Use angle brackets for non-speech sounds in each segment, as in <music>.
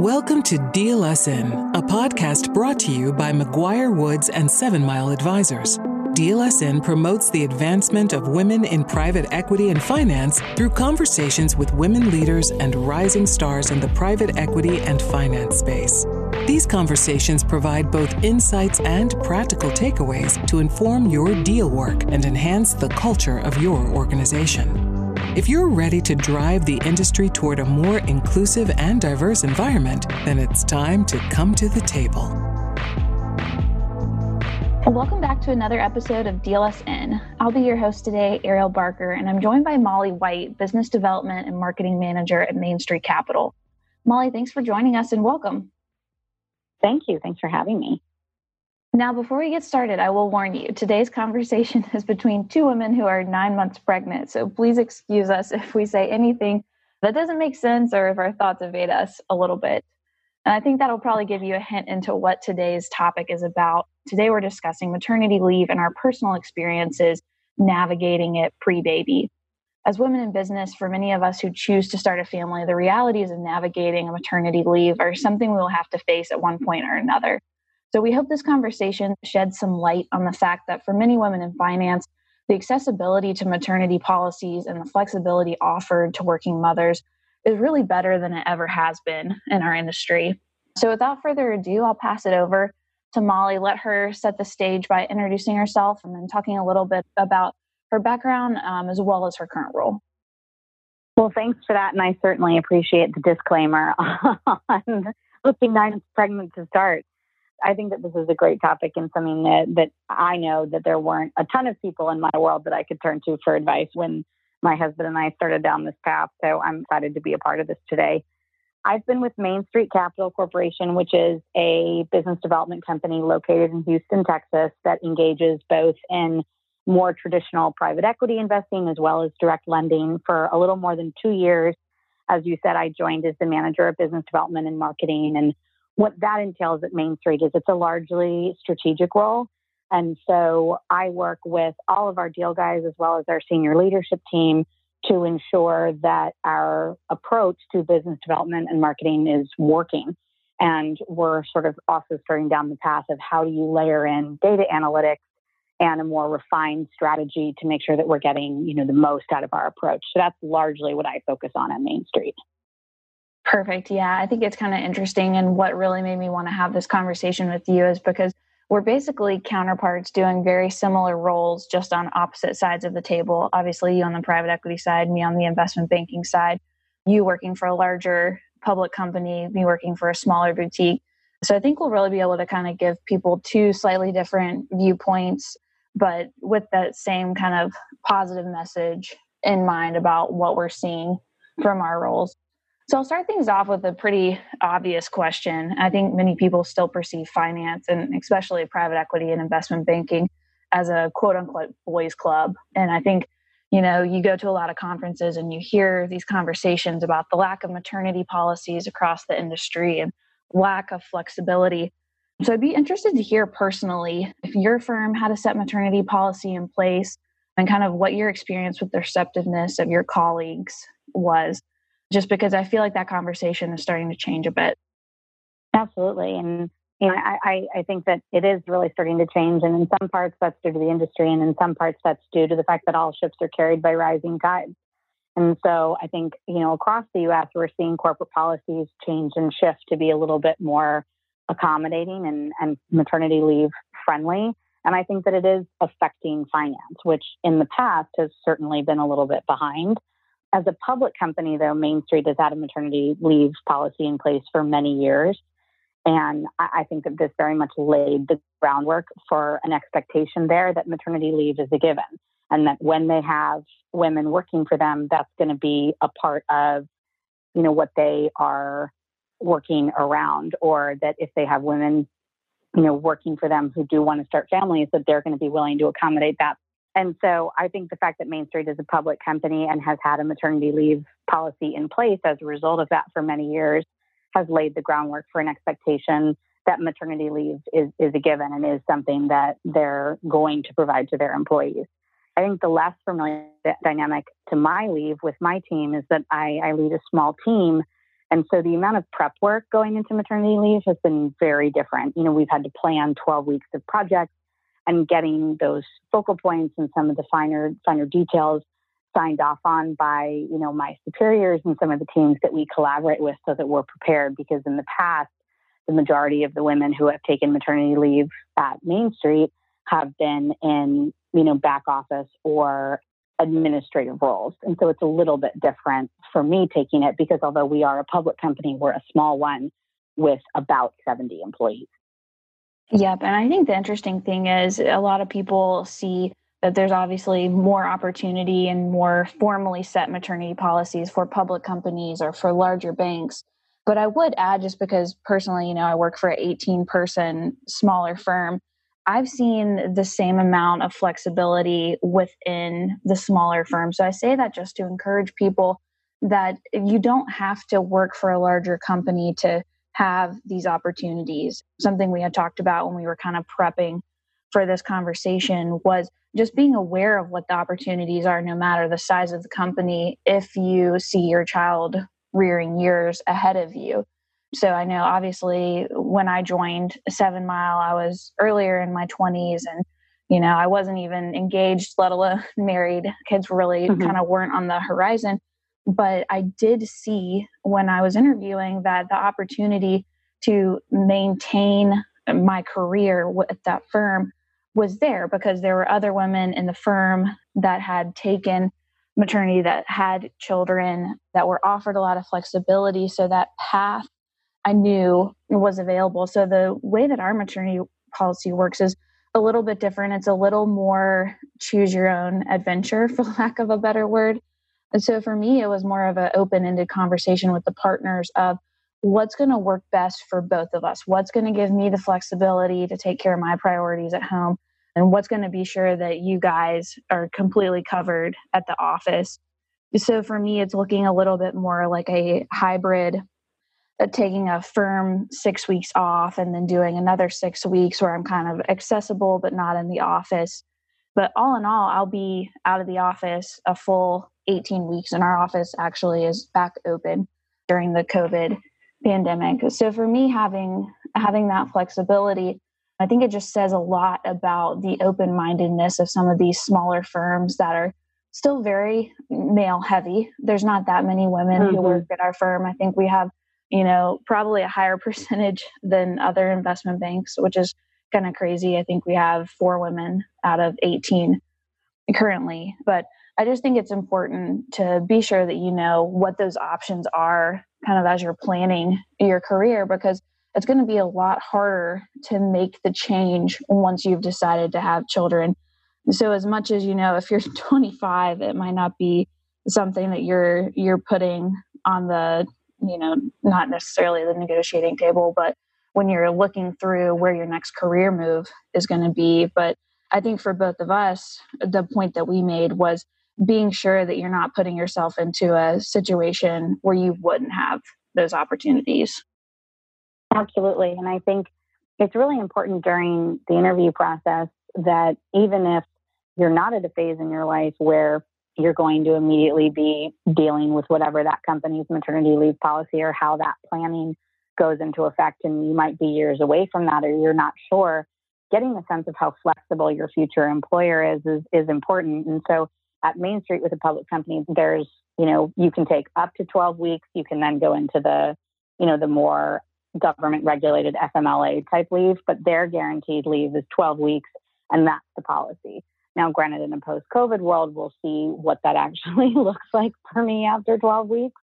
Welcome to Deal Us In, a podcast brought to you by McGuire Woods and Seven Mile Advisors. Deal Us In promotes the advancement of women in private equity and finance through conversations with women leaders and rising stars in the private equity and finance space. These conversations provide both insights and practical takeaways to inform your deal work and enhance the culture of your organization. If you're ready to drive the industry toward a more inclusive and diverse environment, then it's time to come to the table. welcome back to another episode of Deal Us In. I'll be your host today, Ariel Barker, and I'm joined by Molly White, Business Development and Marketing Manager at Main Street Capital. Molly, thanks for joining us and welcome. Thank you. Thanks for having me. Now, before we get started, I will warn you today's conversation <laughs> is between two women who are nine months pregnant. So please excuse us <laughs> if we say anything that doesn't make sense or if our thoughts evade us a little bit. And I think that'll probably give you a hint into what today's topic is about. Today, we're discussing maternity leave and our personal experiences navigating it pre baby. As women in business, for many of us who choose to start a family, the realities of navigating a maternity leave are something we will have to face at one point or another. So we hope this conversation sheds some light on the fact that for many women in finance, the accessibility to maternity policies and the flexibility offered to working mothers is really better than it ever has been in our industry. So without further ado, I'll pass it over to Molly, let her set the stage by introducing herself and then talking a little bit about her background um, as well as her current role. Well, thanks for that. And I certainly appreciate the disclaimer <laughs> on looking nine pregnant to start. I think that this is a great topic and something that, that I know that there weren't a ton of people in my world that I could turn to for advice when my husband and I started down this path. So I'm excited to be a part of this today. I've been with Main Street Capital Corporation, which is a business development company located in Houston, Texas, that engages both in more traditional private equity investing as well as direct lending for a little more than two years. As you said, I joined as the manager of business development and marketing and what that entails at Main Street is it's a largely strategic role. And so I work with all of our deal guys as well as our senior leadership team to ensure that our approach to business development and marketing is working. And we're sort of also starting down the path of how do you layer in data analytics and a more refined strategy to make sure that we're getting, you know, the most out of our approach. So that's largely what I focus on at Main Street. Perfect. Yeah, I think it's kind of interesting. And what really made me want to have this conversation with you is because we're basically counterparts doing very similar roles, just on opposite sides of the table. Obviously, you on the private equity side, me on the investment banking side, you working for a larger public company, me working for a smaller boutique. So I think we'll really be able to kind of give people two slightly different viewpoints, but with that same kind of positive message in mind about what we're seeing from our roles. So I'll start things off with a pretty obvious question. I think many people still perceive finance and especially private equity and investment banking as a quote unquote boys club. And I think, you know, you go to a lot of conferences and you hear these conversations about the lack of maternity policies across the industry and lack of flexibility. So I'd be interested to hear personally if your firm had a set maternity policy in place and kind of what your experience with the receptiveness of your colleagues was just because I feel like that conversation is starting to change a bit. Absolutely. And you know, I, I think that it is really starting to change. And in some parts, that's due to the industry. And in some parts, that's due to the fact that all ships are carried by rising tides. And so I think, you know, across the US, we're seeing corporate policies change and shift to be a little bit more accommodating and, and maternity leave friendly. And I think that it is affecting finance, which in the past has certainly been a little bit behind. As a public company, though, Main Street has had a maternity leave policy in place for many years. And I think that this very much laid the groundwork for an expectation there that maternity leave is a given. And that when they have women working for them, that's going to be a part of, you know, what they are working around, or that if they have women, you know, working for them who do want to start families, that they're going to be willing to accommodate that and so I think the fact that Main Street is a public company and has had a maternity leave policy in place as a result of that for many years has laid the groundwork for an expectation that maternity leave is, is a given and is something that they're going to provide to their employees. I think the less familiar dynamic to my leave with my team is that I, I lead a small team And so the amount of prep work going into maternity leave has been very different. You know, we've had to plan 12 weeks of projects and getting those focal points and some of the finer finer details signed off on by you know my superiors and some of the teams that we collaborate with so that we're prepared because in the past the majority of the women who have taken maternity leave at Main Street have been in you know back office or administrative roles. And so it's a little bit different for me taking it because although we are a public company we're a small one with about 70 employees Yep. And I think the interesting thing is a lot of people see that there's obviously more opportunity and more formally set maternity policies for public companies or for larger banks. But I would add, just because personally, you know, I work for an 18 person smaller firm, I've seen the same amount of flexibility within the smaller firm. So I say that just to encourage people that you don't have to work for a larger company to have these opportunities. Something we had talked about when we were kind of prepping for this conversation was just being aware of what the opportunities are, no matter the size of the company, if you see your child rearing years ahead of you. So I know obviously when I joined Seven Mile, I was earlier in my 20s and you know, I wasn't even engaged, let alone <laughs> married. Kids really mm-hmm. kind of weren't on the horizon. But I did see when I was interviewing that the opportunity to maintain my career with that firm was there because there were other women in the firm that had taken maternity that had children that were offered a lot of flexibility so that path i knew was available. So the way that our maternity policy works is a little bit different. It's a little more choose your own adventure <laughs> for lack of a better word and so for me, it was more of an open ended conversation with the partners of what's going to work best for both of us, what's going to give me the flexibility to take care of my priorities at home, and what's going to be sure that you guys are completely covered at the office. So for me, it's looking a little bit more like a hybrid. Uh, taking a firm six weeks off and then doing another six weeks where I'm kind of accessible but not in the office. But all in all, I'll be out of the office a full 18 weeks, and our office actually is back open during the COVID pandemic. So for me, having having that flexibility, I think it just says a lot about the open mindedness of some of these smaller firms that are still very male heavy. There's not that many women mm-hmm. who work at our firm. I think we have, you know, probably a higher <laughs> percentage than other investment banks, which is kind of crazy. I think we have four women out of 18 currently. But I just think it's important to be sure that you know what those options are kind of as you're planning your career because it's going to be a lot harder to make the change once you've decided to have children. So as much as you know if you're <laughs> 25 it might not be something that you're you're putting on the you know not necessarily the negotiating table but when you're looking through where your next career move is going to be but I think for both of us the point that we made was being sure that you're not putting yourself into a situation where you wouldn't have those opportunities. Absolutely. And I think it's really important during the interview process that even if you're not at a phase in your life where you're going to immediately be dealing with whatever that company's maternity leave policy or how that planning goes into effect, and you might be years away from that or you're not sure, getting a sense of how flexible your future employer is is, is important. And so at Main Street with a public company, there's, you know, you can take up to 12 weeks. You can then go into the, you know, the more government regulated FMLA type leave, but their guaranteed leave is 12 weeks, and that's the policy. Now, granted, in a post COVID world, we'll see what that <laughs> actually looks like for me after 12 weeks.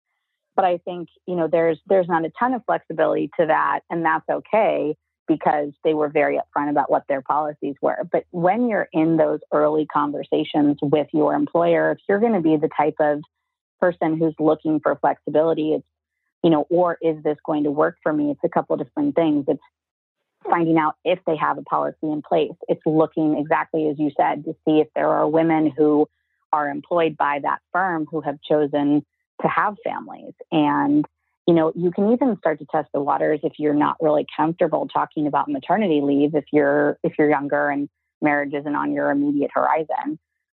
But I think, you know, there's there's not a ton of flexibility to that, and that's okay because they were very upfront about what their policies were. But when you're in those early conversations with your employer, if you're going to be the type of person who's looking for flexibility, it's, you know, or is this going to work for me? It's a couple different things. It's finding out if they have a policy in place. It's looking exactly as you said to see if there are women who are employed by that firm who have chosen to have families and you know, you can even start to test the waters if you're not really comfortable talking about maternity leave if you're if you're younger and marriage isn't on your immediate horizon.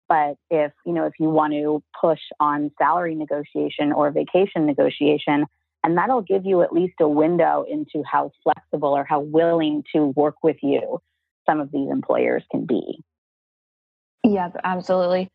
But if, you know, if you want to push on salary negotiation or vacation negotiation, And that'll give you at least a window into how flexible or how willing to work with you some of these employers can be. Yeah, absolutely.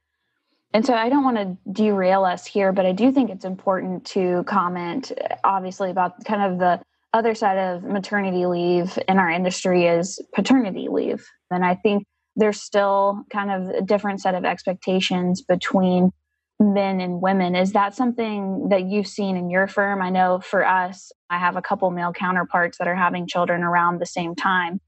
And so I don't want to derail us here, but I do think it's important to comment, obviously, about kind of the other side of maternity leave in our industry is paternity leave. And I think there's still kind of a different set of expectations between men and women. Is that something that you've seen in your firm? I know for us, I have a couple male counterparts that are having children around the same time.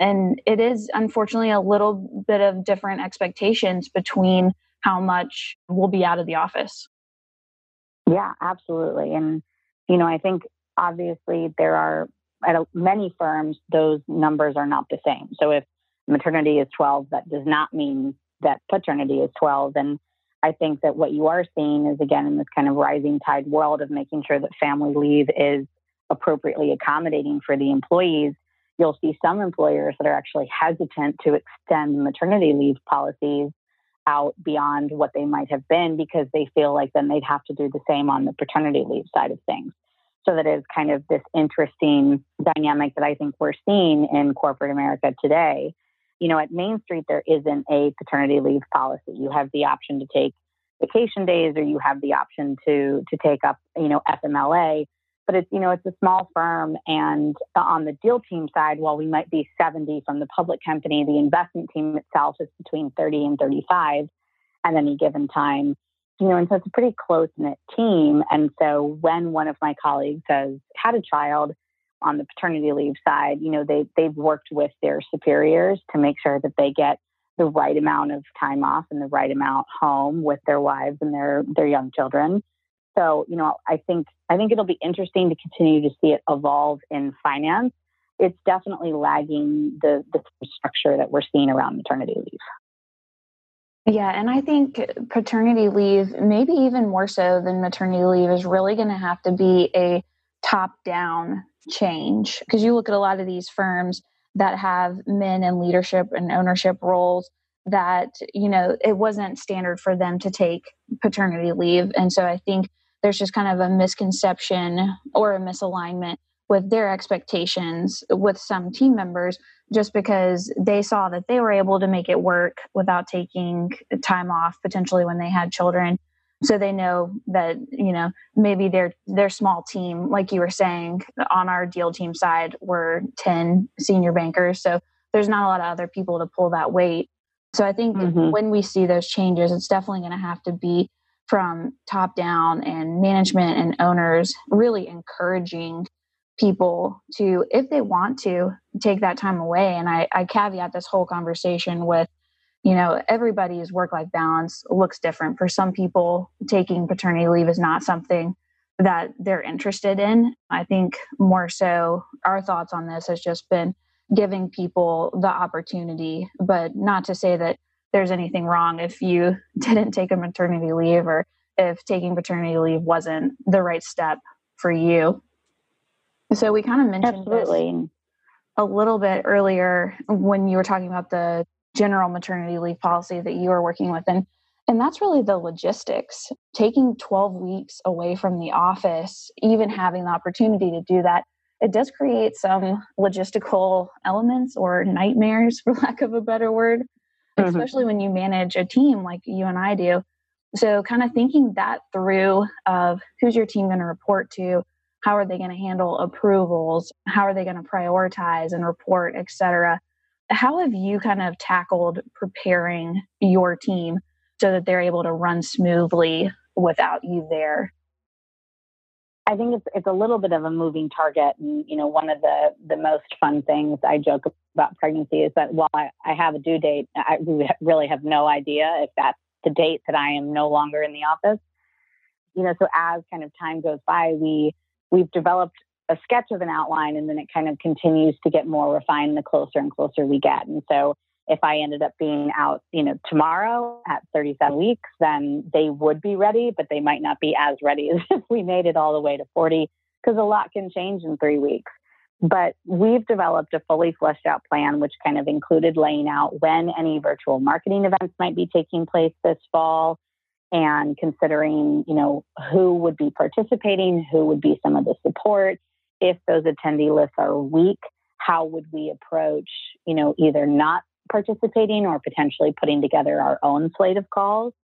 And it is unfortunately a little bit of different expectations between how much we'll be out of the office. Yeah, absolutely. And, you know, I think obviously there are at many firms, those numbers are not the same. So if maternity is 12, that does not mean that paternity is 12. And I think that what you are seeing is, again, in this kind of rising tide world of making sure that family leave is appropriately accommodating for the employees, you'll see some employers that are actually hesitant to extend maternity leave policies out beyond what they might have been because they feel like then they'd have to do the same on the paternity leave side of things. So that is kind of this interesting dynamic that I think we're seeing in corporate America today. You know, at Main Street, there isn't a paternity leave policy. You have the option to take vacation days or you have the option to to take up, you know, FMLA but it's you know it's a small firm and on the deal team side while we might be 70 from the public company the investment team itself is between 30 and 35 at any given time. You know and so it's a pretty close knit team. And so when one of my colleagues has had a child on the paternity leave side you know they they've worked with their superiors to make sure that they get the right amount of time off and the right amount home with their wives and their their young children so, you know, I think I think it'll be interesting to continue to see it evolve in finance. It's definitely lagging the the structure that we're seeing around maternity leave. Yeah, and I think paternity leave, maybe even more so than maternity leave, is really going to have to be a top down change. Because you look at a lot of these firms that have men in leadership and ownership roles that, you know, it wasn't standard for them to take paternity leave. And so I think there's just kind of a misconception or a misalignment with their expectations with some team members just because they saw that they were able to make it work without taking time off potentially when they had children. So they know that you know maybe their their small team like you were saying on our deal team side we're 10 senior bankers. So there's not a lot of other people to pull that weight. So i think mm-hmm. when we see those changes it's definitely going to have to be from top down and management and owners really encouraging people to, if they want to, take that time away. And I, I caveat this whole conversation with, you know, everybody's work life balance looks different. For some people, taking paternity leave is not something that they're interested in. I think more so our thoughts on this has just been giving people the opportunity, but not to say that there's anything wrong if you <laughs> didn't take a maternity leave or if taking paternity leave wasn't the right step for you. So we kind of mentioned Absolutely. a little bit earlier when you were talking about the general maternity leave policy that you were working with and and that's really the logistics. Taking 12 weeks away from the office, even having the opportunity to do that, it does create some logistical elements or nightmares, <laughs> for lack of a better word mm-hmm. especially when you manage a team like you and I do. So, kind of thinking that through of who's your team going to report to, how are they going to handle approvals, how are they going to prioritize and report, et cetera. How have you kind of tackled preparing your team so that they're able to run smoothly without you there? I think it's it's a little bit of a moving target, and you know, one of the the most fun things I joke about pregnancy is that while I, I have a due date, I really have no idea if that's the date that I am no longer in the office. You know, so as kind of time goes by, we we've developed a sketch of an outline, and then it kind of continues to get more refined the closer and closer we get. And so if I ended up being out, you know, tomorrow at 37 weeks, then they would be ready, but they might not be as ready <laughs> as if we made it all the way to 40 because a lot can change in three weeks. But we've developed a fully fleshed out plan, which kind of included laying out when any virtual marketing events might be taking place this fall. and considering, you know, who would be participating, who would be some of the support. If those attendee lists are weak, how would we approach, you know, either not participating or potentially putting together our own slate of calls?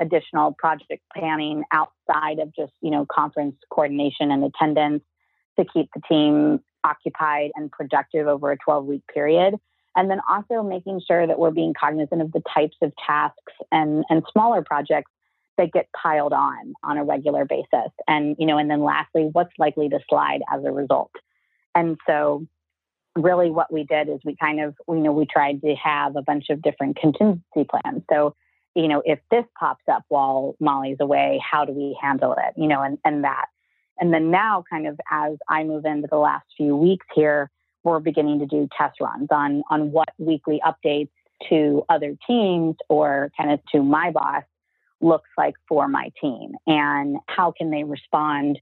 Additional project planning outside of just, you know, conference coordination and attendance to keep the team occupied and productive over a 12 week period. And then also making sure that we're being cognizant of the types of tasks and, and smaller projects that get piled on on a regular basis. And, you know, and then lastly, what's likely to slide as a result. And so really what we did is we kind of, you know, we tried to have a bunch of different contingency plans. So, you know, if this pops up while Molly's away, how do we handle it? You know, and, and that. And then now, kind of as I move into the last few weeks here, we're beginning to do test runs on on what weekly updates to other teams or kind of to my boss looks like for my team. And how can they respond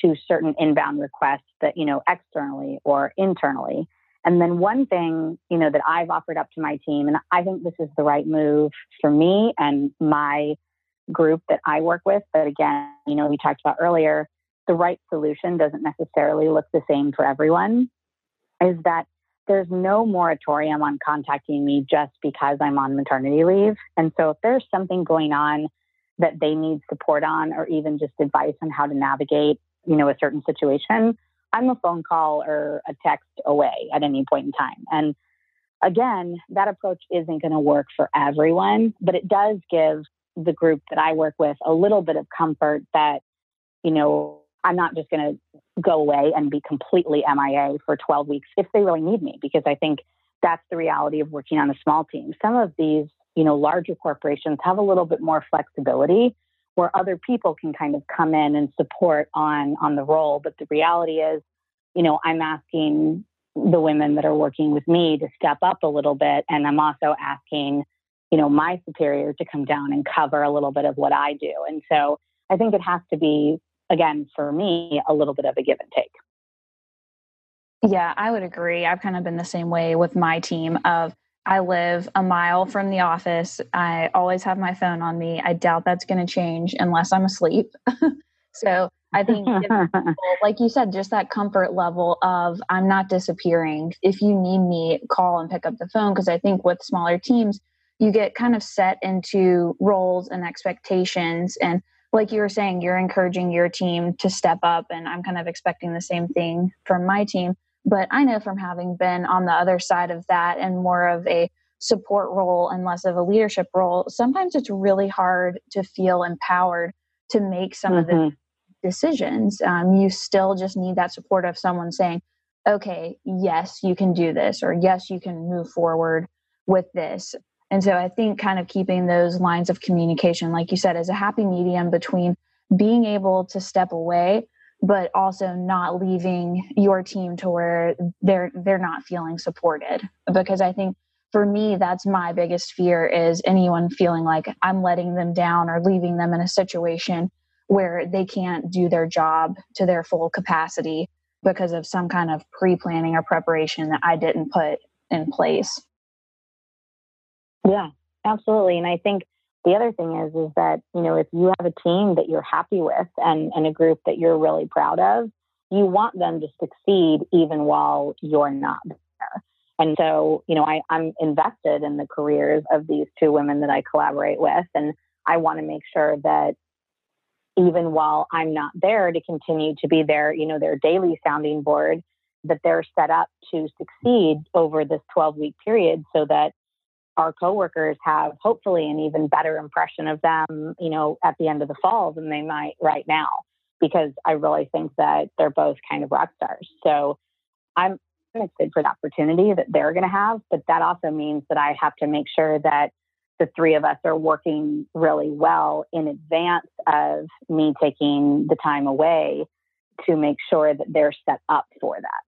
to certain inbound requests that you know externally or internally? And then one thing you know that i've offered up to my team and i think this is the right move for me and my group that i work with but again you know we talked about earlier the right solution doesn't necessarily look the same for everyone is that there's no moratorium on contacting me just because I'm on maternity leave. And so if there's something going on that they need support on or even just advice on how to navigate, you know, a certain situation, I'm a phone call or a text away at any point in time. And again, that approach isn't going to work for everyone, but it does give the group that I work with a little bit of comfort that, you know, I'm not just going to go away and be completely MIA for 12 weeks if they really need me, because I think that's the reality of working on a small team. Some of these, you know, larger corporations have a little bit more flexibility where other people can kind of come in and support on on the role. But the reality is, you know, I'm asking the women that are working with me to step up a little bit, and I'm also asking, you know, my superior to come down and cover a little bit of what I do. And so I think it has to be again, for me, a little bit of a give and take. Yeah, I would agree. I've kind of been the same way with my team of I live a mile from the office. I always have my phone on me. I doubt that's going to change unless I'm asleep. <laughs> so I think, <laughs> people, like you said, just that comfort level of I'm not disappearing. If you need me, call and pick up the phone. Because I think with smaller teams, you get kind of set into roles and expectations. And like you were saying, you're encouraging your team to step up, and I'm kind of expecting the same thing from my team. But I know from having been on the other side of that and more of a support role and less of a leadership role, sometimes it's really hard to feel empowered to make some mm-hmm. of the mm-hmm. decisions. Um, you still just need that support of someone saying, okay, yes, you can do this, or yes, you can move forward with this. And so I think kind of keeping those lines of communication, like you said, is a happy medium between being able to step away, but also not leaving your team to where they're they're not feeling supported. Because I think for me, that's my biggest fear is anyone feeling like I'm letting them down or leaving them in a situation where they can't do their job to their full capacity because of some kind of pre-planning or preparation that I didn't put in place. Yeah, absolutely. And I think the other thing is is that, you know, if you have a team that you're happy with and, and a group that you're really proud of, you want them to succeed even while you're not there. And so, you know, I, I'm invested in the careers of these two women that I collaborate with. And I want to make sure that even while I'm not there to continue to be their, you know, their daily sounding board, that they're set up to succeed over this 12 week period so that our coworkers have hopefully an even better impression of them, you know, at the end of the fall than they might right now, because I really think that they're both kind of rock stars. So I'm excited for the opportunity that they're going to have, but that also means that I have to make sure that the three of us are working really well in advance of me taking the time away to make sure that they're set up for that.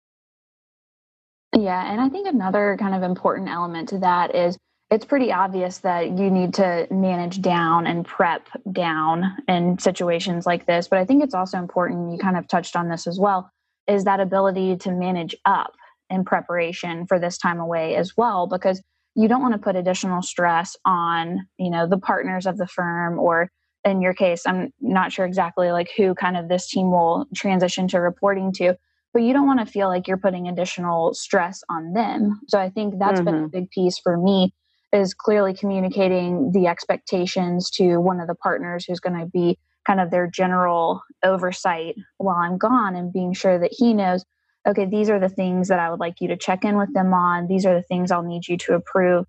Yeah, and I think another kind of important element to that is it's pretty obvious that you need to manage down and prep down in situations like this. But I think it's also important, you kind of touched on this as well, is that ability to manage up in preparation for this time away as well, because you don't want to put additional stress on, you know, the partners of the firm or in your case, I'm not sure exactly like who kind of this team will transition to reporting to, but you don't want to feel like you're putting additional stress on them. So I think that's mm-hmm. been a mm-hmm. big piece for me is clearly communicating the expectations to one of the partners who's going to be kind of their general oversight while I'm gone and being sure that he knows, okay, these are the things that I would like you to check in with them on. These are the things I'll need you to approve,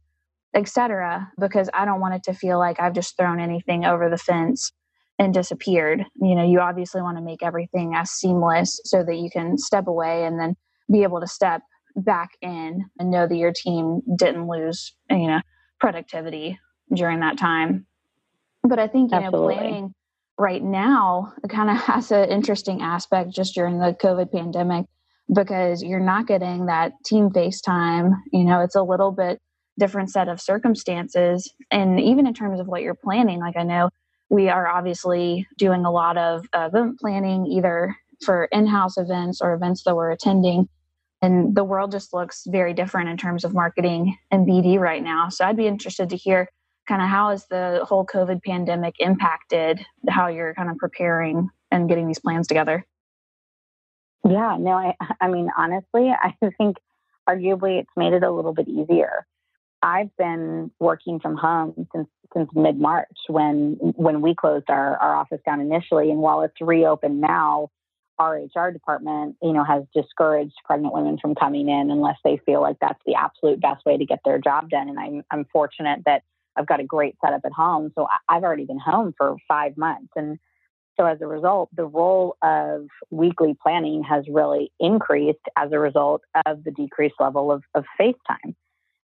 etc. Because I don't want it to feel like I've just thrown anything over the fence and disappeared. You know, you obviously want to make everything as seamless so that you can step away and then be able to step back in and know that your team didn't lose, you know, productivity during that time. But I think, you Absolutely. know, planning right now kind of <laughs> has an interesting aspect just during the COVID pandemic because you're not getting that team FaceTime. You know, it's a little bit different set of circumstances. And even in terms of what you're planning, like I know we are obviously doing a lot of event planning, either for in house events or events that we're attending and the world just looks very different in terms of marketing and BD right now. So I'd be interested to hear kind of how has the whole COVID pandemic impacted how you're kind of preparing and getting these plans together? Yeah, no, I, I mean, honestly, I think arguably it's made it a little bit easier. I've been working from home since since mid March when when we closed our, our office down initially, and while it's reopened now, our HR department, you know, has discouraged pregnant women from coming in unless they feel like that's the absolute best way to get their job done. And I'm, I'm fortunate that I've got a great setup at home. So I've already been home for five months. And so as a result, the role of weekly planning has really increased as a result of the decreased level of, of FaceTime.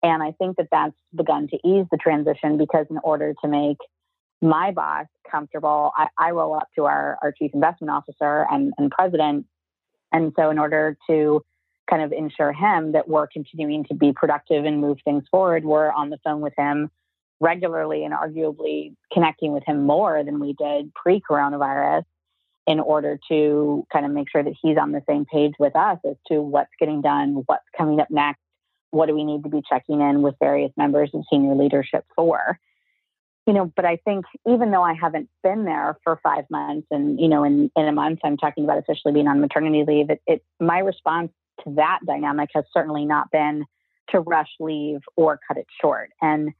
And I think that that's begun to ease the transition because in order to make my boss comfortable, I, I roll up to our, our chief investment officer and, and president. And so, in order to kind of ensure him that we're continuing to be productive and move things forward, we're on the phone with him regularly and arguably connecting with him more than we did pre coronavirus in order to kind of make sure that he's on the same page with us as to what's getting done, what's coming up next, what do we need to be checking in with various members of senior leadership for you know, but I think even though I haven't been there for five months and, you know, in, in a month I'm talking about officially being on maternity leave, it, it my response to that dynamic has certainly not been to rush leave or cut it short. And,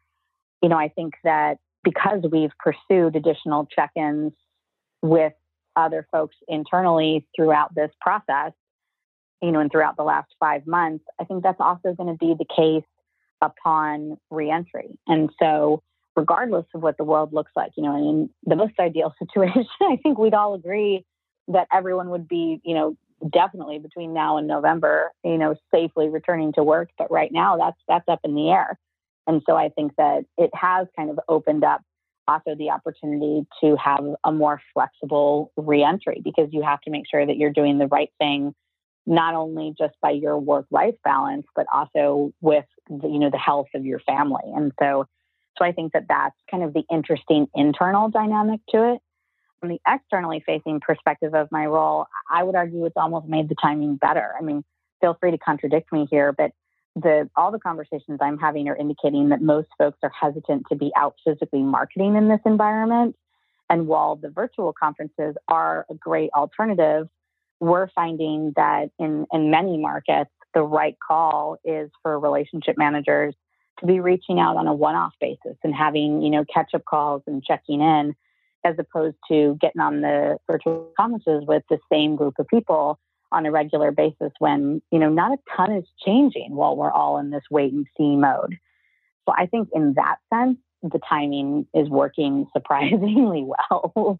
you know, I think that because we've pursued additional check-ins with other folks internally throughout this process, you know, and throughout the last five months, I think that's also going to be the case upon reentry. And so regardless of what the world looks like. You know, in the most ideal <laughs> situation, I think we'd all agree that everyone would be, you know, definitely between now and November, you know, safely returning to work. But right now, that's that's up in the air. And so I think that it has kind of opened up also the opportunity to have a more flexible reentry because you have to make sure that you're doing the right thing not only just by your work life balance but also with the, you know the health of your family and so so I think that that's kind of the interesting internal dynamic to it. From the externally facing perspective of my role, I would argue it's almost made the timing better. I mean, feel free to contradict me here, but the all the conversations I'm having are indicating that most folks are hesitant to be out physically marketing in this environment. And while the virtual conferences are a great alternative, we're finding that in, in many markets, the right call is for relationship managers to be reaching out on a one-off basis and having you know catch-up calls and checking in as opposed to getting on the virtual conferences with the same group of people on a regular basis when you know not a ton is changing while we're all in this wait and see mode. So i think in that sense the timing is working <laughs> surprisingly well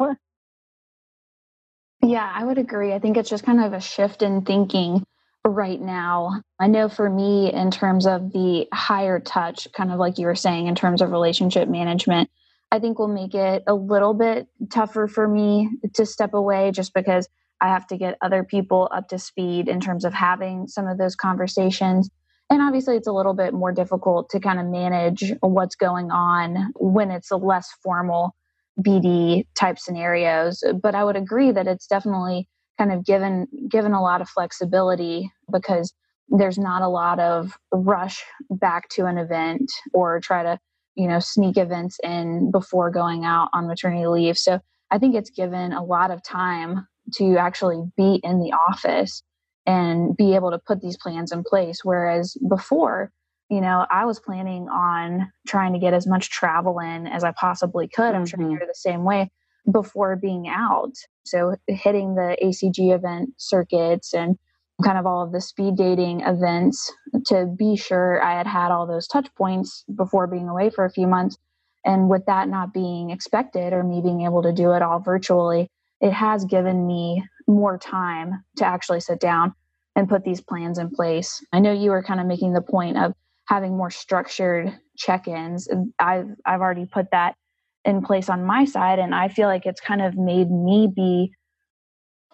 yeah i would agree i think it's just kind of a shift in thinking right now. I know for me, in terms of the higher touch, kind of like you were saying, in terms of relationship management, I think will make it a little bit tougher for me to step away just because I have to get other people up to speed in terms of having some of those conversations. And obviously, it's a little bit more difficult to kind of manage what's going on when it's a less formal BD type scenarios. But I would agree that it's definitely kind of given given a lot of flexibility because there's not a lot of rush back to an event or try to you know, sneak events in before going out on maternity leave. So I think it's given a lot of time to actually be in the office and be able to put these plans in place. Whereas before, you know, I was planning on trying to get as much travel in as I possibly could. Mm-hmm. I'm sure mm-hmm. you're the same way before being out. So hitting the ACG event circuits and kind of all of the speed dating events to be sure I had had all those touch points before being away for a few months. And with that not being expected or me being able to do it all virtually, it has given me more time to actually sit down and put these plans in place. I know you were kind of making the point of having more structured check-ins. I've I've already put that in place on my side and I feel like it's kind of made me be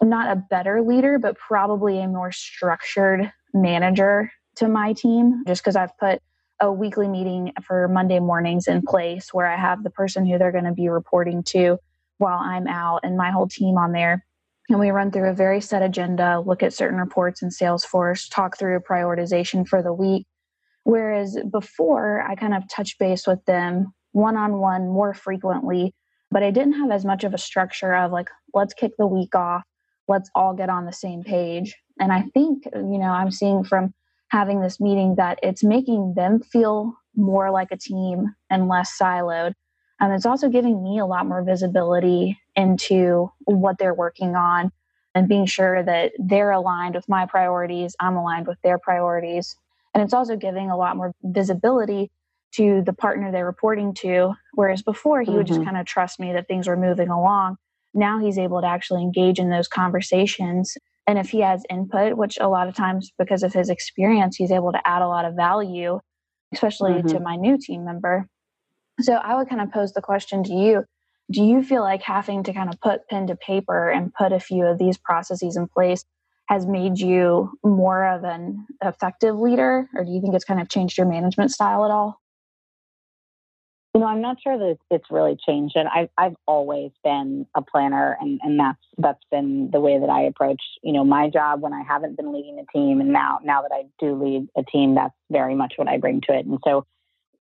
not a better leader, but probably a more structured manager to my team just because I've put a weekly meeting for Monday mornings in place where I have the person who they're going to be reporting to while I'm out and my whole team on there. And we run through a very set agenda, look at certain reports in Salesforce, talk through prioritization for the week. Whereas before, I kind of touch base with them one on one more frequently, but I didn't have as much of a structure of like, let's kick the week off let's all get on the same page. And I think, you know, I'm seeing from having this meeting that it's making them feel more like a team and less siloed. And it's also giving me a lot more visibility into what they're working on and being sure that they're aligned with my priorities, I'm aligned with their priorities. And it's also giving a lot more visibility to the partner they're reporting to. Whereas before, he mm-hmm. would just mm-hmm. kind of trust me that things were moving along now he's able to actually engage in those conversations and if he has input which a lot of times because of his experience he's able to add a lot of value especially mm-hmm. to my new team member so i would kind of pose the question to you do you feel like having to kind of put pen to paper and put a few of these processes in place has made you more of an effective leader or do you think it's kind of changed your management style at all you know, I'm not sure that it's really changed. And I've I've always been a planner, and and that's that's been the way that I approach you know my job when I haven't been leading a team, and now now that I do lead a team, that's very much what I bring to it. And so,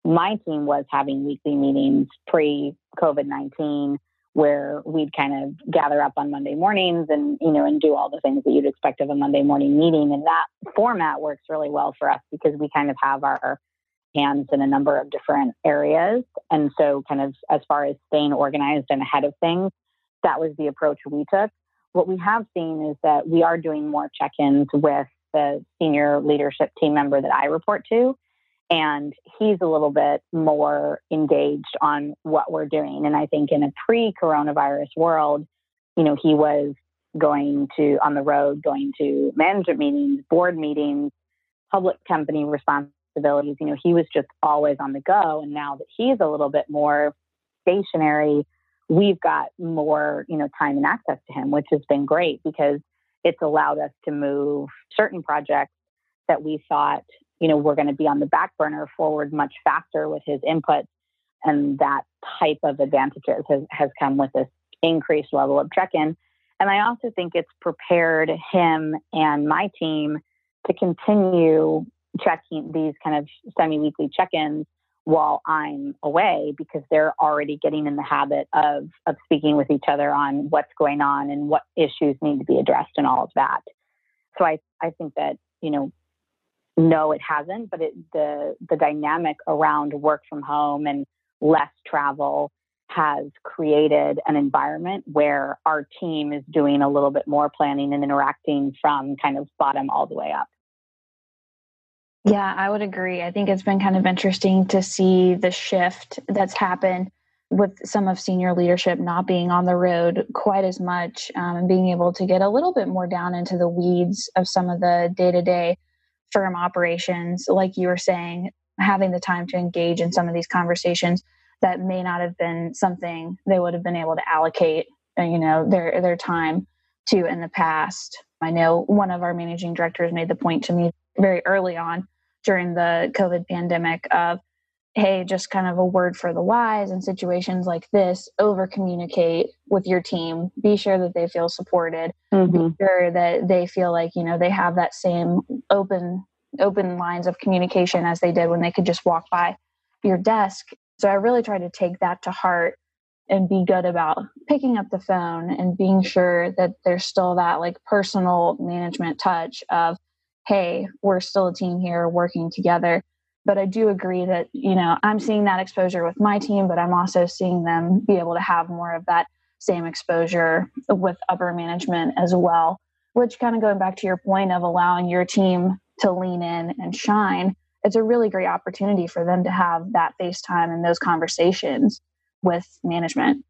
my team was having weekly meetings pre COVID nineteen where we'd kind of gather up on Monday mornings and you know and do all the things that you'd expect of a Monday morning meeting and that format works really well for us because we kind of have our hands in a number of different areas. And so, kind of as far as staying organized and ahead of things, that was the approach we took. What we have seen is that we are doing more check ins with the senior leadership team member that I report to. And he's a little bit more engaged on what we're doing. And I think in a pre coronavirus world, you know, he was going to on the road, going to management meetings, board meetings, public company responsibilities. You know, he was just always on the go. And now that he's a little bit more stationary, we've got more, you know, time and access to him, which has been great because it's allowed us to move certain projects that we thought, you know, were going to be on the back burner forward much faster with his input. And that type of advantages has, has come with this increased level of check in. And I also think it's prepared him and my team to continue checking these kind of semi weekly check ins while I'm away because they're already getting in the habit of, of speaking with each other on what's going on and what issues need to be addressed and all of that. So I, I think that, you know, no, it hasn't, but it, the, the dynamic around work from home and less travel has created an environment where our team is doing a little bit more planning and interacting from kind of bottom all the way up. Yeah, I would agree. I think it's been kind of interesting to see the shift that's happened with some of senior leadership not being on the road quite as much um, and being able to get a little bit more down into the weeds of some of the day to day firm operations. Like you were saying, having the time to engage in some of these conversations that may not have been something they would have been able to allocate, uh, you know, their their time to in the past. I know one of our managing directors made the point to me very early on during the COVID pandemic of, hey, just kind of a word for the wise in situations like this, over communicate with your team, be sure that they feel supported, mm-hmm. be sure that they feel like, you know, they have that same open open lines of communication as they did when they could just walk by your desk So I really try to take that to heart and be good about picking up the phone and being sure that there's still that like personal management touch of, hey, we're still a team here working together. But I do agree that, you know, I'm seeing that exposure with my team, but I'm also seeing them be able to have more of that same exposure with upper management as well. Which kind of going back to your point of allowing your team to lean in and shine, it's a really great opportunity for them to have that face time and those conversations with management.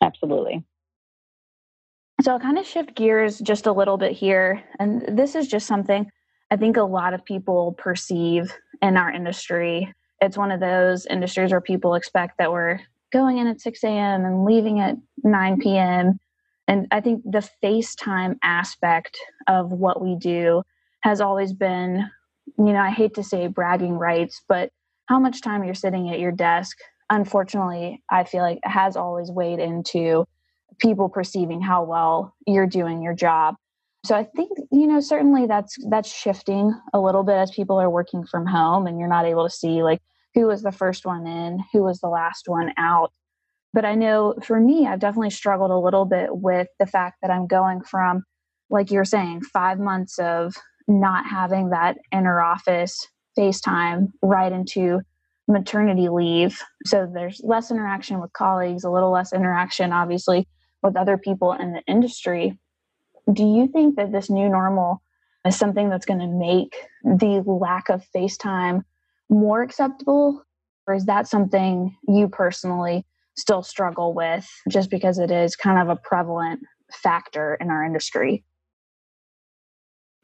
Absolutely. So I'll kind of shift gears just a little bit here. And this is just something I think a lot of people perceive in our industry. It's one of those industries where people expect that we're going in at 6 a.m. and leaving at 9 p.m. And I think the FaceTime aspect of what we do has always been, you know, I hate to say bragging rights, but how much time you're sitting at your desk unfortunately, I feel like has always weighed into people perceiving how well you're doing your job. So I think you know certainly that's that's shifting a little bit as people are working from home and you're not able to see like who was the first one in, who was the last one out. But I know for me, I've definitely struggled a little bit with the fact that I'm going from, like you're saying, five months of not having that inner office FaceTime right into maternity leave. So there's less interaction with colleagues, a little less interaction, obviously, with other people in the industry. Do you think that this new normal is something that's going to make the lack of FaceTime more acceptable? Or is that something you personally still struggle with just because it is kind of a prevalent factor in our industry?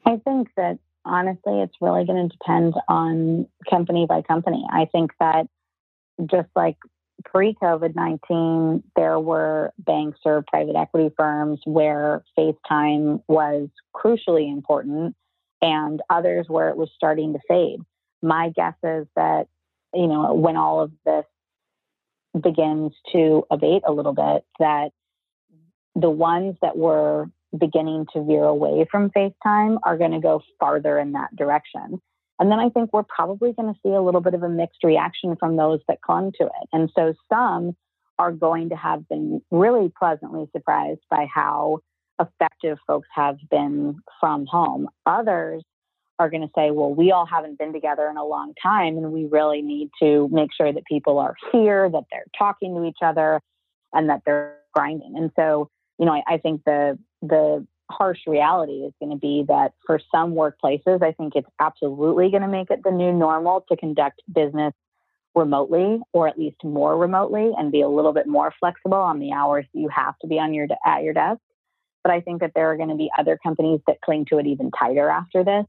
I think that honestly, it's really going to depend on company by company. I think that just like pre COVID 19, there were banks or private equity firms where FaceTime was crucially important and others where it was starting to fade. My guess is that, you know, when all of this begins to abate a little bit, that the ones that were beginning to veer away from FaceTime are going to go farther in that direction. And then I think we're probably going to see a little bit of a mixed reaction from those that clung to it. And so some are going to have been really pleasantly surprised by how effective folks have been from home. Others are going to say, well, we all haven't been together in a long time, and we really need to make sure that people are here, that they're talking to each other, and that they're grinding. And so, you know, I, I think the the harsh reality is going to be that for some workplaces, I think it's absolutely going to make it the new normal to conduct business remotely or at least more remotely and be a little bit more flexible on the hours you have to be on your at your desk. But I think that there are going to be other companies that cling to it even tighter after this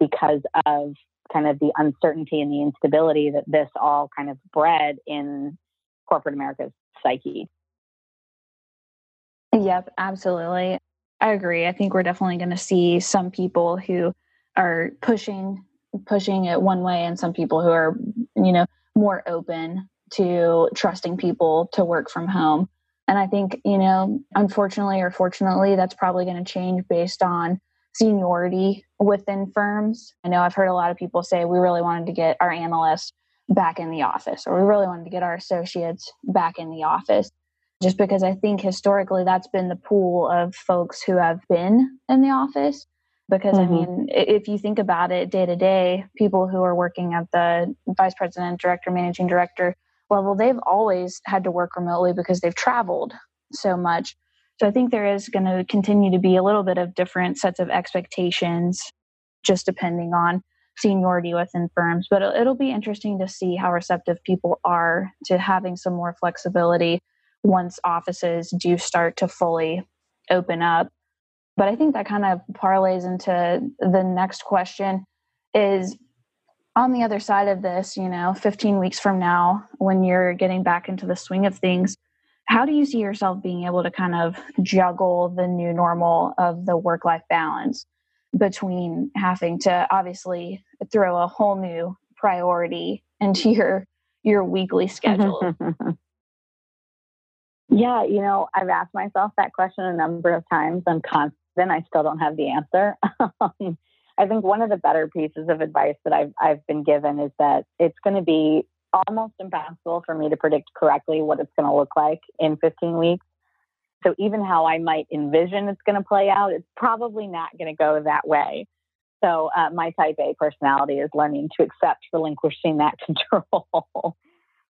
because of kind of the uncertainty and the instability that this all kind of bred in corporate America's psyche. Yep, absolutely. I agree. I think we're definitely going to see some people who are pushing pushing it one way and some people who are, you know, more open to trusting people to work from home. And I think, you know, unfortunately or fortunately, that's probably going to change based on seniority within firms. I know I've heard a lot of people say we really wanted to get our analysts back in the office or we really wanted to get our associates back in the office just because I think historically that's been the pool of folks who have been in the office. Because mm-hmm. I mean, if you think about it day to day, people who are working at the vice president, director, managing director level, they've always had to work remotely because they've traveled so much. So I think there is going to continue to be a little bit of different sets of expectations, just depending on seniority within firms. But it'll be interesting to see how receptive people are to having some more flexibility once offices do start to fully open up. But I think that kind of parlays into the next question is on the other side of this, you know, 15 weeks from now, when you're getting back into the swing of things, how do you see yourself being able to kind of juggle the new normal of the work life balance between having to obviously throw a whole new priority into your your weekly schedule <laughs> Yeah, you know, I've asked myself that question a number of times. I'm confident I still don't have the answer. <laughs> I think one of the better pieces of advice that I've I've been given is that it's going to be almost impossible for me to predict correctly what it's going to look like in 15 weeks. So even how I might envision it's going to play out, it's probably not going to go that way. So uh, my type A personality is learning to accept relinquishing that <laughs> control.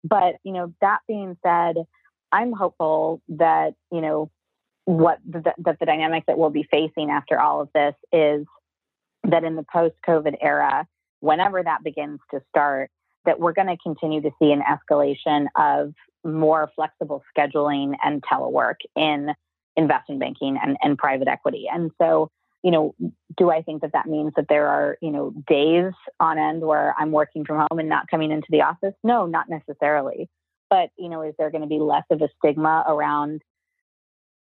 but you know, that being said, I'm hopeful that you know what the, that the dynamic that we'll be facing after all of this is that in the post-COVID era, whenever that begins to start, that we're going to continue to see an escalation of more flexible scheduling and telework in investment banking and, and private equity. And so, you know, do I think that that means that there are, you know, days on end where I'm working from home and not coming into the office? No, not necessarily. But, you know, is there going to be less of a stigma around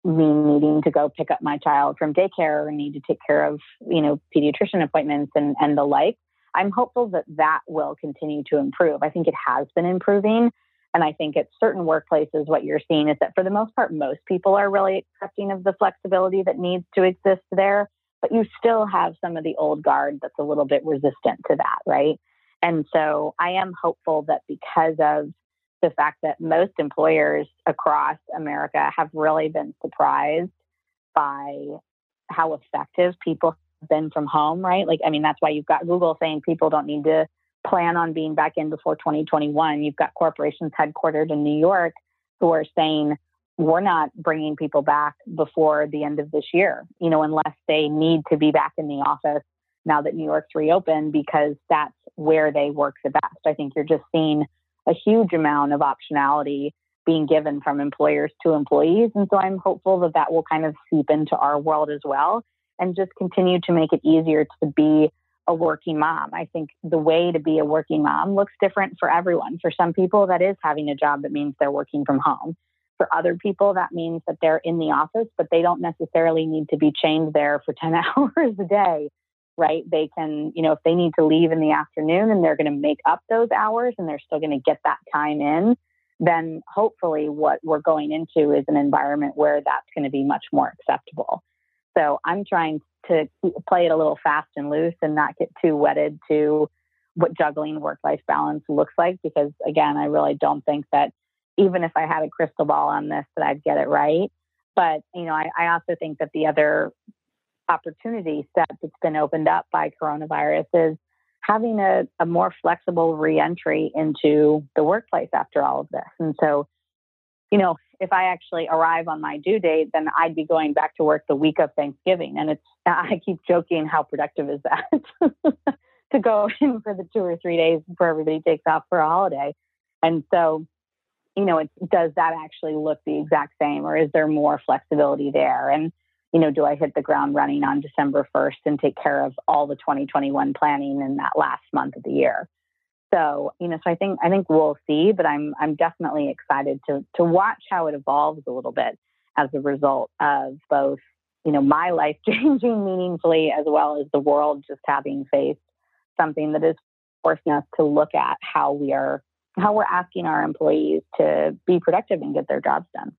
me needing to go pick up my child from daycare or need to take care of, you know, pediatrician appointments and, and the like? I'm hopeful that that will continue to improve. I think it has been improving. And I think at certain workplaces, what you're seeing is that for the most part, most people are really accepting of the flexibility that needs to exist there. But you still have some of the old guard that's a little bit resistant to that, right? And so I am hopeful that because of the fact that most employers across America have really been surprised by how effective people have been from home, right? Like, I mean, that's why you've got Google saying people don't need to plan on being back in before 2021. You've got corporations headquartered in New York who are saying, we're not bringing people back before the end of this year, you know, unless they need to be back in the office now that New York's reopened because that's where they work the best. I think you're just seeing a huge amount of optionality being given from employers to employees. And so I'm hopeful that that will kind of seep into our world as well and just continue to make it easier to be a working mom. I think the way to be a working mom looks different for everyone. For some people, that is having a job that means they're working from home. For other people, that means that they're in the office, but they don't necessarily need to be chained there for 10 <laughs> hours a day, right? They can, you know, if they need to leave in the afternoon and they're going to make up those hours and they're still going to get that time in, then hopefully what we're going into is an environment where that's going to be much more acceptable. So I'm trying to play it a little fast and loose and not get too wedded to what juggling work life balance looks like because again i really don't think that even if i had a crystal ball on this that i'd get it right but you know i, I also think that the other opportunity set that's been opened up by coronavirus is having a, a more flexible reentry into the workplace after all of this and so you know if I actually arrive on my due date, then I'd be going back to work the week of Thanksgiving. And it's, <laughs> I keep joking, how productive is that <laughs> to go <laughs> in for the two or three days before everybody takes off for a holiday? And so, you know, it, does that actually look the exact same or is there more flexibility there? And, you know, do I hit the ground running on December 1st and take care of all the 2021 planning in that last month of the year? So, you know, so I think I think we'll see, but I'm I'm definitely excited to to watch how it evolves a little bit as a result of both, you know, my life <laughs> changing meaningfully as well as the world just having faced something that is forcing us to look at how we are how we're asking our employees to be productive and get their jobs done.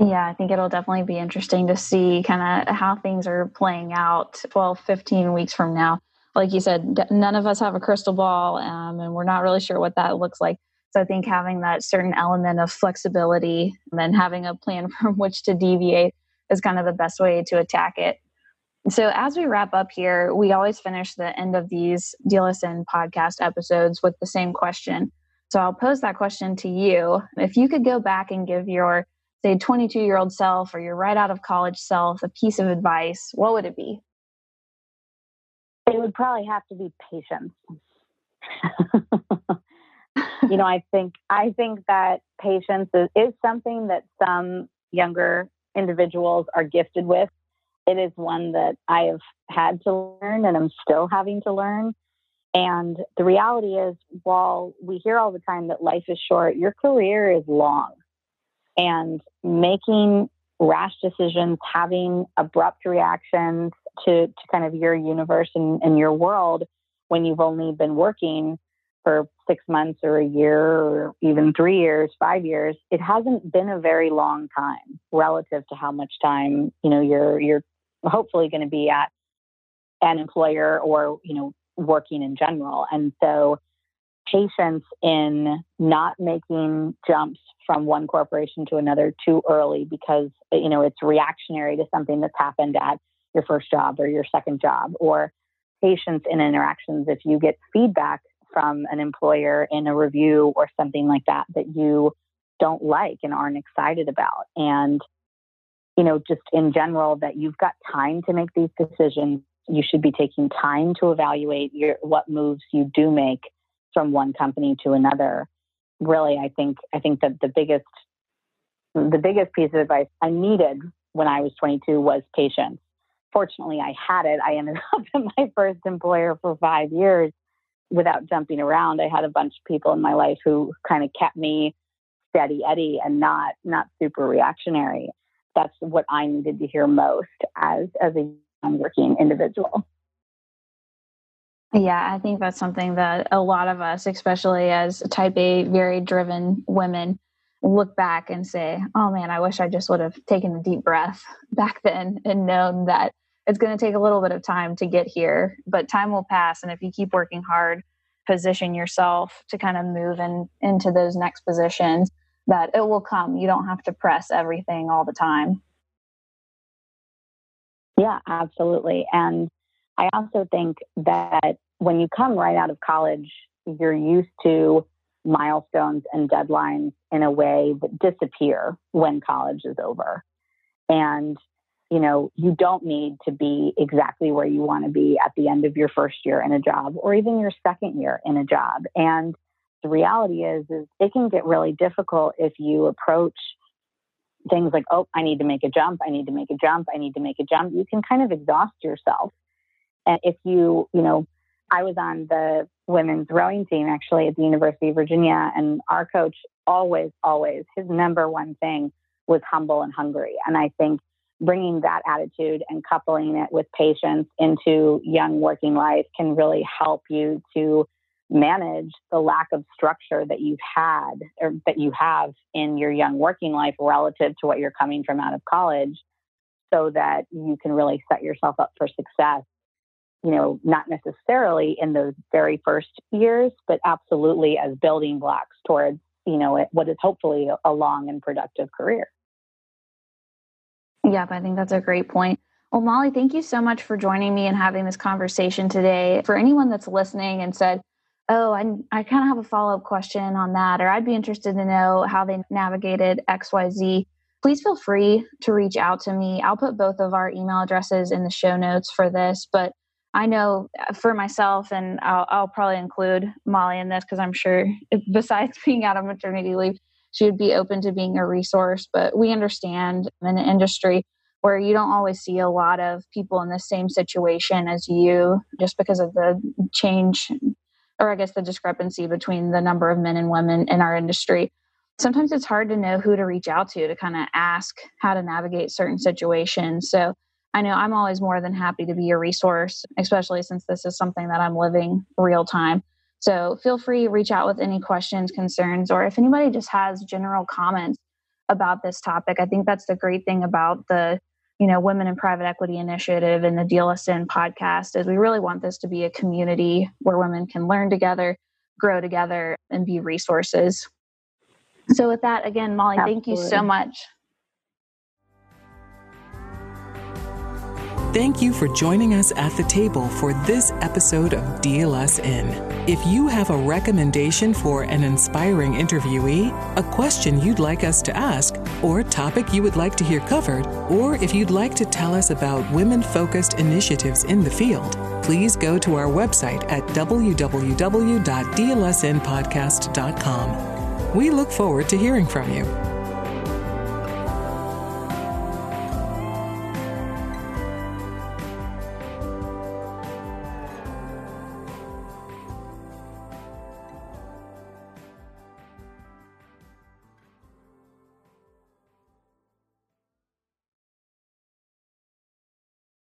Yeah, I think it'll definitely be interesting to see kind of how things are playing out 12, 15 weeks from now like you said, none of us have a crystal ball, um, and we're not really sure what that looks like. So I think having that certain element of flexibility and then having a plan <laughs> from which to deviate is kind of the best way to attack it. So as we wrap up here, we always finish the end of these DLSN podcast episodes with the same question. So I'll pose that question to you. If you could go back and give your say 22 year old self or your right out of college self a piece of advice, what would it be? It would probably have to be patience. <laughs> you know, I think I think that patience is, is something that some younger individuals are gifted with. It is one that I have had to learn and I'm still having to learn. And the reality is, while we hear all the time that life is short, your career is long. And making rash decisions, having abrupt reactions, to, to kind of your universe and, and your world when you've only been working for six months or a year or even three years, five years, it hasn't been a very long time relative to how much time, you know, you're you're hopefully going to be at an employer or, you know, working in general. And so patience in not making jumps from one corporation to another too early because you know it's reactionary to something that's happened at your first job or your second job or patience in interactions. If you get feedback from an employer in a review or something like that that you don't like and aren't excited about. And you know just in general that you've got time to make these decisions. You should be taking time to evaluate your what moves you do make from one company to another really i think i think that the biggest the biggest piece of advice i needed when i was 22 was patience. Fortunately i had it. I ended <laughs> up at my first employer for five years without jumping around. I had a bunch of people in my life who kind of kept me steady eddie and not not super reactionary. That's what i needed to hear most as as a young working individual yeah, I think that's something that a lot of us, especially as type A, very driven women, look back and say, oh man, I wish I just would have taken a deep breath <laughs> back then and known that it's going to take a little bit of time to get here, but time will pass. And if you keep working hard, position yourself to kind of move in, into those next positions, that it will come. You don't have to press everything all the time. Yeah, absolutely. And I also think that when you come right out of college, you're used to milestones and deadlines in a way that disappear when college is over. And, you know, you don't need to be exactly where you want to be at the end of your first year in a job or even your second year in a job. And the reality is, is it can get really difficult if you approach things like, oh, I need to make a jump, I need to make a jump, I need to make a jump. You can kind of exhaust yourself and if you, you know, I was on the women's rowing team actually at the University of Virginia, and our coach always, always, his number one thing was humble and hungry. And I think bringing that attitude and coupling it with patience into young working life can really help you to manage the lack of structure that you've had or that you have in your young working life relative to what you're coming from out of college so that you can really set yourself up for success you know, not necessarily in those very first years, but absolutely as building blocks towards, you know, what is hopefully a long and productive career. Yep, I think that's a great point. Well, Molly, thank you so much for joining me and having this conversation today. For anyone that's listening and said, oh, I, I kind of have a follow up question on that, or I'd be interested to know how they navigated XYZ, please feel free to reach out to me. I'll put both of our email addresses in the show notes for this, but I know uh, for myself, and I'll, I'll probably include Molly in this because I'm sure, besides <laughs> being out of maternity leave, she would be open to being a resource. But we understand in an industry where you don't always see a lot of people in the same situation as you just because of the change, or I guess the discrepancy between the number of men and women in our industry. Sometimes it's hard to know who to reach out to to kind of ask how to navigate certain situations. So I know I'm always more than happy to be a resource, especially since this is something that I'm living real time. So feel free to reach out with any questions, concerns, or if anybody just has general comments about this topic. I think that's the great thing about the you know women in private equity initiative and the DLSN podcast is we really want this to be a community where women can learn together, grow together, and be resources. So with that, again, Molly, Absolutely. thank you so much Thank you for joining us at the table for this episode of DLSN. If you have a recommendation for an inspiring interviewee, a question you'd like us to ask, or a topic you would like to hear covered, or if you'd like to tell us about women focused initiatives in the field, please go to our website at www.dlsnpodcast.com. We look forward to hearing from you.